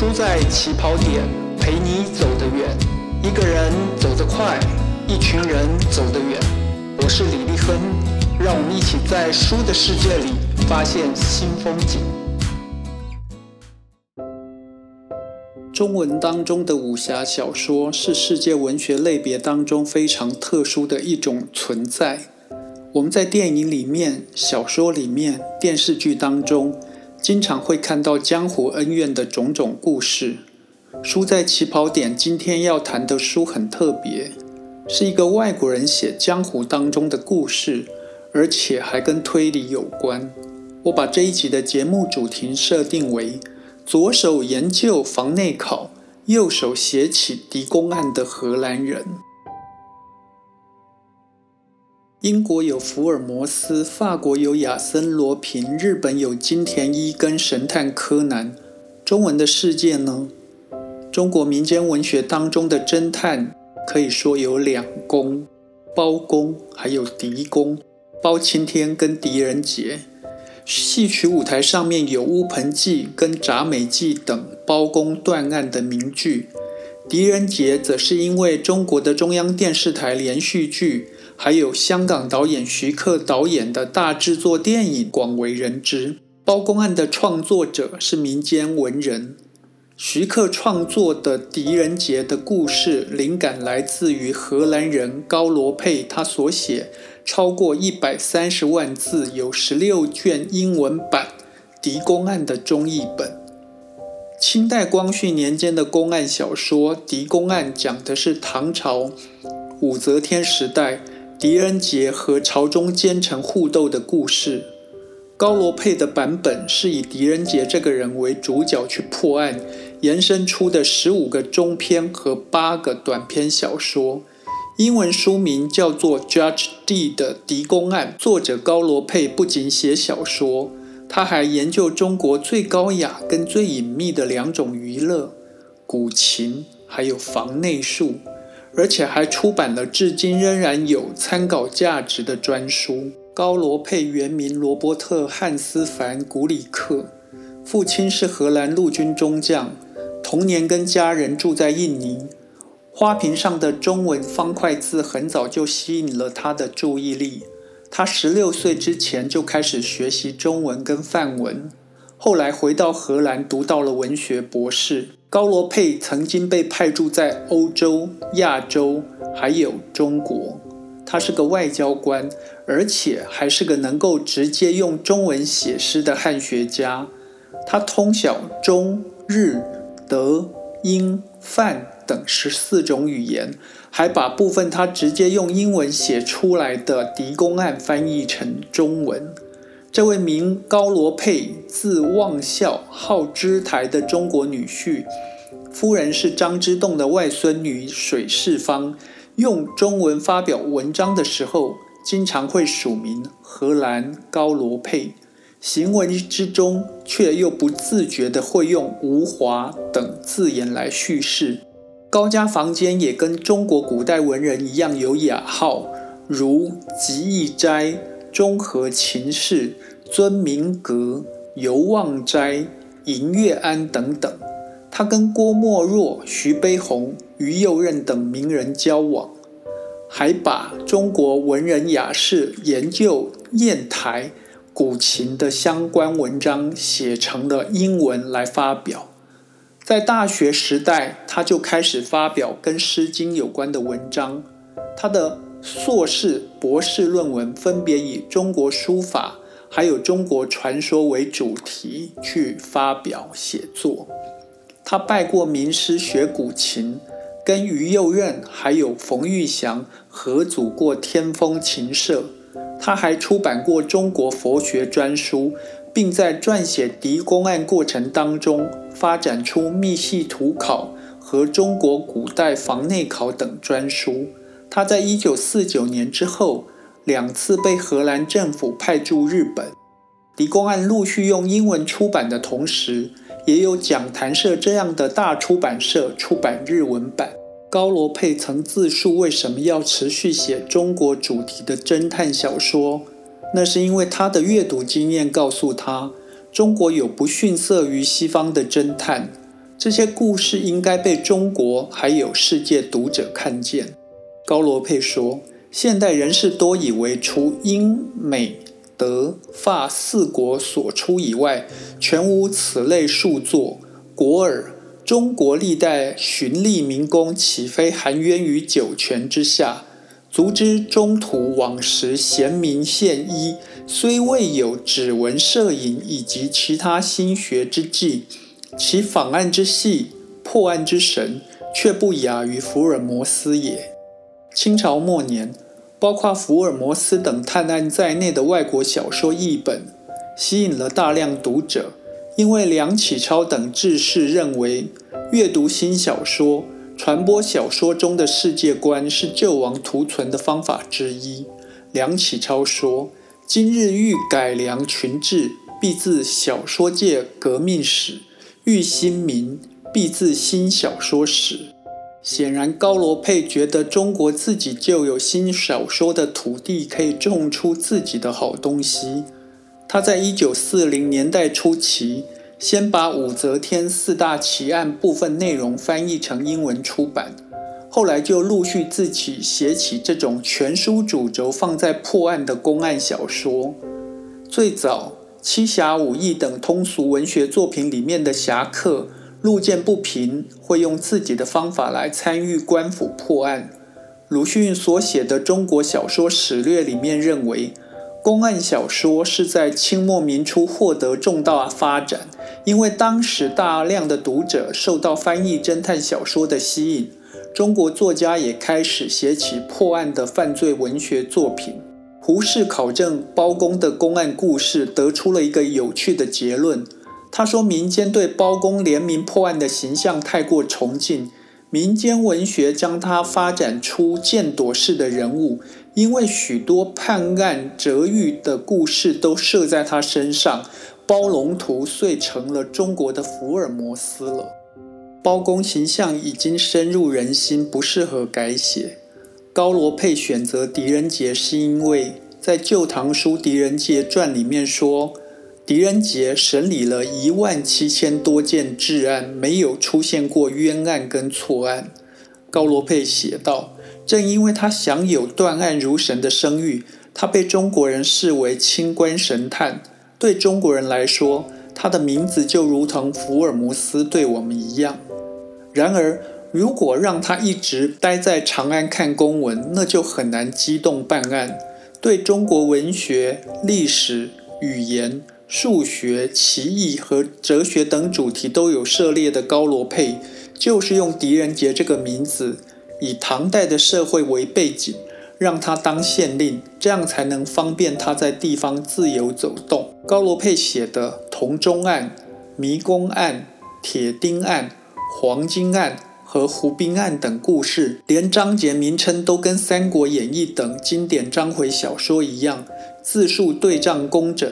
输在起跑点，陪你走得远。一个人走得快，一群人走得远。我是李立亨，让我们一起在书的世界里发现新风景。中文当中的武侠小说是世界文学类别当中非常特殊的一种存在。我们在电影里面、小说里面、电视剧当中。经常会看到江湖恩怨的种种故事。书在起跑点。今天要谈的书很特别，是一个外国人写江湖当中的故事，而且还跟推理有关。我把这一集的节目主题设定为：左手研究房内考，右手写起狄公案的荷兰人。英国有福尔摩斯，法国有亚森·罗平，日本有金田一跟神探柯南。中文的世界呢？中国民间文学当中的侦探可以说有两公：包公还有狄公。包青天跟狄仁杰。戏曲舞台上面有乌盆记跟铡美记等包公断案的名剧。狄仁杰则是因为中国的中央电视台连续剧。还有香港导演徐克导演的大制作电影广为人知。包公案的创作者是民间文人。徐克创作的《狄仁杰》的故事灵感来自于荷兰人高罗佩他所写超过一百三十万字、有十六卷英文版《狄公案》的中译本。清代光绪年间的公案小说《狄公案》讲的是唐朝武则天时代。狄仁杰和朝中奸臣互斗的故事，高罗佩的版本是以狄仁杰这个人为主角去破案，延伸出的十五个中篇和八个短篇小说。英文书名叫做《Judge D 的狄公案》。作者高罗佩不仅写小说，他还研究中国最高雅跟最隐秘的两种娱乐——古琴，还有房内术。而且还出版了至今仍然有参考价值的专书。高罗佩原名罗伯特·汉斯·凡·古里克，父亲是荷兰陆军中将，童年跟家人住在印尼。花瓶上的中文方块字很早就吸引了他的注意力。他十六岁之前就开始学习中文跟范文，后来回到荷兰读到了文学博士。高罗佩曾经被派驻在欧洲、亚洲，还有中国。他是个外交官，而且还是个能够直接用中文写诗的汉学家。他通晓中、日、德、英、范等十四种语言，还把部分他直接用英文写出来的《狄公案》翻译成中文。这位名高罗佩，字望孝，号知台的中国女婿，夫人是张之洞的外孙女水世芳。用中文发表文章的时候，经常会署名荷兰高罗佩。行文之中，却又不自觉地会用吴华等字眼来叙事。高家房间也跟中国古代文人一样有雅号，如吉义斋。中和秦氏、尊明阁、游望斋、银月庵等等，他跟郭沫若、徐悲鸿、于右任等名人交往，还把中国文人雅士研究砚台、古琴的相关文章写成了英文来发表。在大学时代，他就开始发表跟《诗经》有关的文章，他的。硕士、博士论文分别以中国书法还有中国传说为主题去发表写作。他拜过名师学古琴，跟于右任还有冯玉祥合组过天风琴社。他还出版过中国佛学专书，并在撰写《狄公案》过程当中发展出密系图考和中国古代房内考等专书。他在一九四九年之后两次被荷兰政府派驻日本，《狄公案》陆续用英文出版的同时，也有讲谈社这样的大出版社出版日文版。高罗佩曾自述为什么要持续写中国主题的侦探小说，那是因为他的阅读经验告诉他，中国有不逊色于西方的侦探。这些故事应该被中国还有世界读者看见。高罗佩说：“现代人士多以为，除英、美、德、法四国所出以外，全无此类著作。国尔，中国历代循吏民工，岂非含冤于九泉之下？足之中途往时贤明献医，虽未有指纹摄影以及其他心学之技。”其访案之细，破案之神，却不亚于福尔摩斯也。清朝末年，包括福尔摩斯等探案在内的外国小说译本，吸引了大量读者。因为梁启超等志士认为，阅读新小说、传播小说中的世界观是救亡图存的方法之一。梁启超说：“今日欲改良群治，必自小说界革命史。”欲新民，必自新小说史。显然，高罗佩觉得中国自己就有新小说的土地，可以种出自己的好东西。他在一九四零年代初期，先把武则天四大奇案部分内容翻译成英文出版，后来就陆续自己写起这种全书主轴放在破案的公案小说。最早。七侠五义等通俗文学作品里面的侠客路见不平，会用自己的方法来参与官府破案。鲁迅所写的《中国小说史略》里面认为，公案小说是在清末民初获得重大发展，因为当时大量的读者受到翻译侦探小说的吸引，中国作家也开始写起破案的犯罪文学作品。胡适考证包公的公案故事，得出了一个有趣的结论。他说，民间对包公联名破案的形象太过崇敬，民间文学将他发展出剑夺式的人物，因为许多判案折狱的故事都设在他身上，包龙图遂成了中国的福尔摩斯了。包公形象已经深入人心，不适合改写。高罗佩选择狄仁杰，是因为在《旧唐书·狄仁杰传》里面说，狄仁杰审理了一万七千多件治案，没有出现过冤案跟错案。高罗佩写道：“正因为他享有断案如神的声誉，他被中国人视为清官神探。对中国人来说，他的名字就如同福尔摩斯对我们一样。然而，如果让他一直待在长安看公文，那就很难机动办案。对中国文学、历史、语言、数学、奇异和哲学等主题都有涉猎的高罗佩，就是用狄仁杰这个名字，以唐代的社会为背景，让他当县令，这样才能方便他在地方自由走动。高罗佩写的《铜钟案》《迷宫案》《铁钉案》《黄金案》。和胡兵案等故事，连章节名称都跟《三国演义》等经典章回小说一样，字数对仗工整，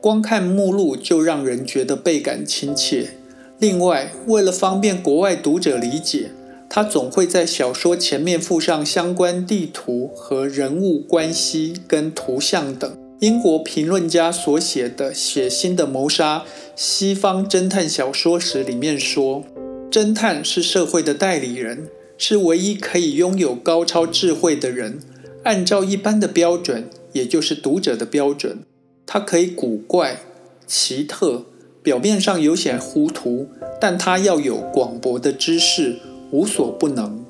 光看目录就让人觉得倍感亲切。另外，为了方便国外读者理解，他总会在小说前面附上相关地图和人物关系跟图像等。英国评论家所写的《血腥的谋杀：西方侦探小说史》里面说。侦探是社会的代理人，是唯一可以拥有高超智慧的人。按照一般的标准，也就是读者的标准，他可以古怪、奇特，表面上有些糊涂，但他要有广博的知识，无所不能。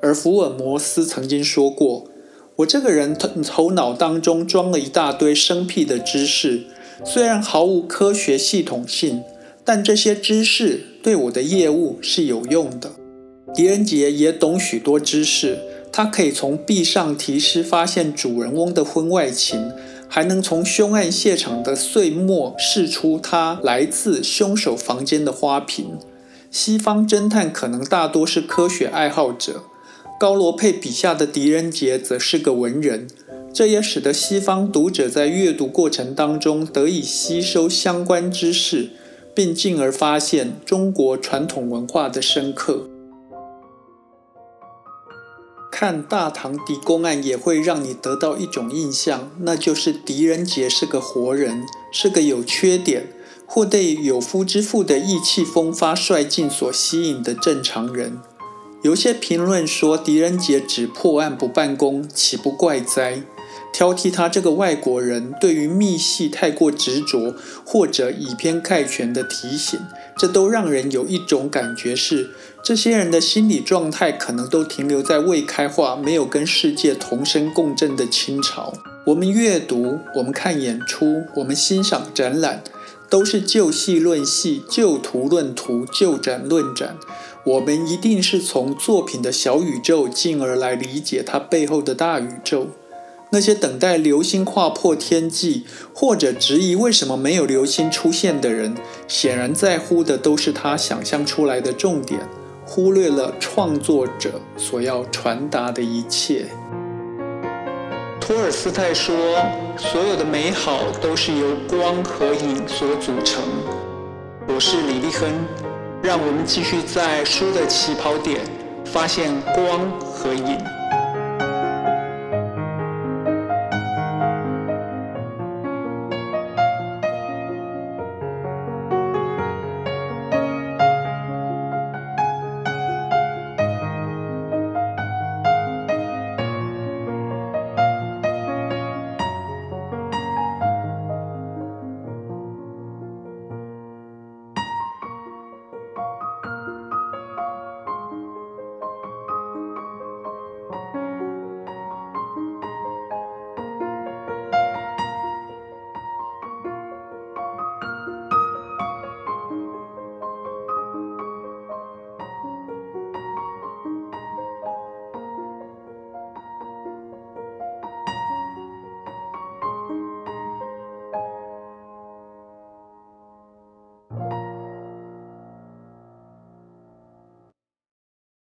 而福尔摩斯曾经说过：“我这个人头头脑当中装了一大堆生僻的知识，虽然毫无科学系统性。”但这些知识对我的业务是有用的。狄仁杰也懂许多知识，他可以从壁上题诗发现主人翁的婚外情，还能从凶案现场的碎末试出他来自凶手房间的花瓶。西方侦探可能大多是科学爱好者，高罗佩笔下的狄仁杰则是个文人，这也使得西方读者在阅读过程当中得以吸收相关知识。并进而发现中国传统文化的深刻。看《大唐狄公案》也会让你得到一种印象，那就是狄仁杰是个活人，是个有缺点、或被有夫之妇的意气风发、率劲所吸引的正常人。有些评论说，狄仁杰只破案不办公，岂不怪哉？挑剔他这个外国人对于密系太过执着，或者以偏概全的提醒，这都让人有一种感觉是，这些人的心理状态可能都停留在未开化、没有跟世界同声共振的清朝。我们阅读，我们看演出，我们欣赏展览，都是就戏论戏，就图论图，就展论展。我们一定是从作品的小宇宙，进而来理解它背后的大宇宙。那些等待流星划破天际，或者质疑为什么没有流星出现的人，显然在乎的都是他想象出来的重点，忽略了创作者所要传达的一切。托尔斯泰说：“所有的美好都是由光和影所组成。”我是李立亨。让我们继续在书的起跑点发现光和影。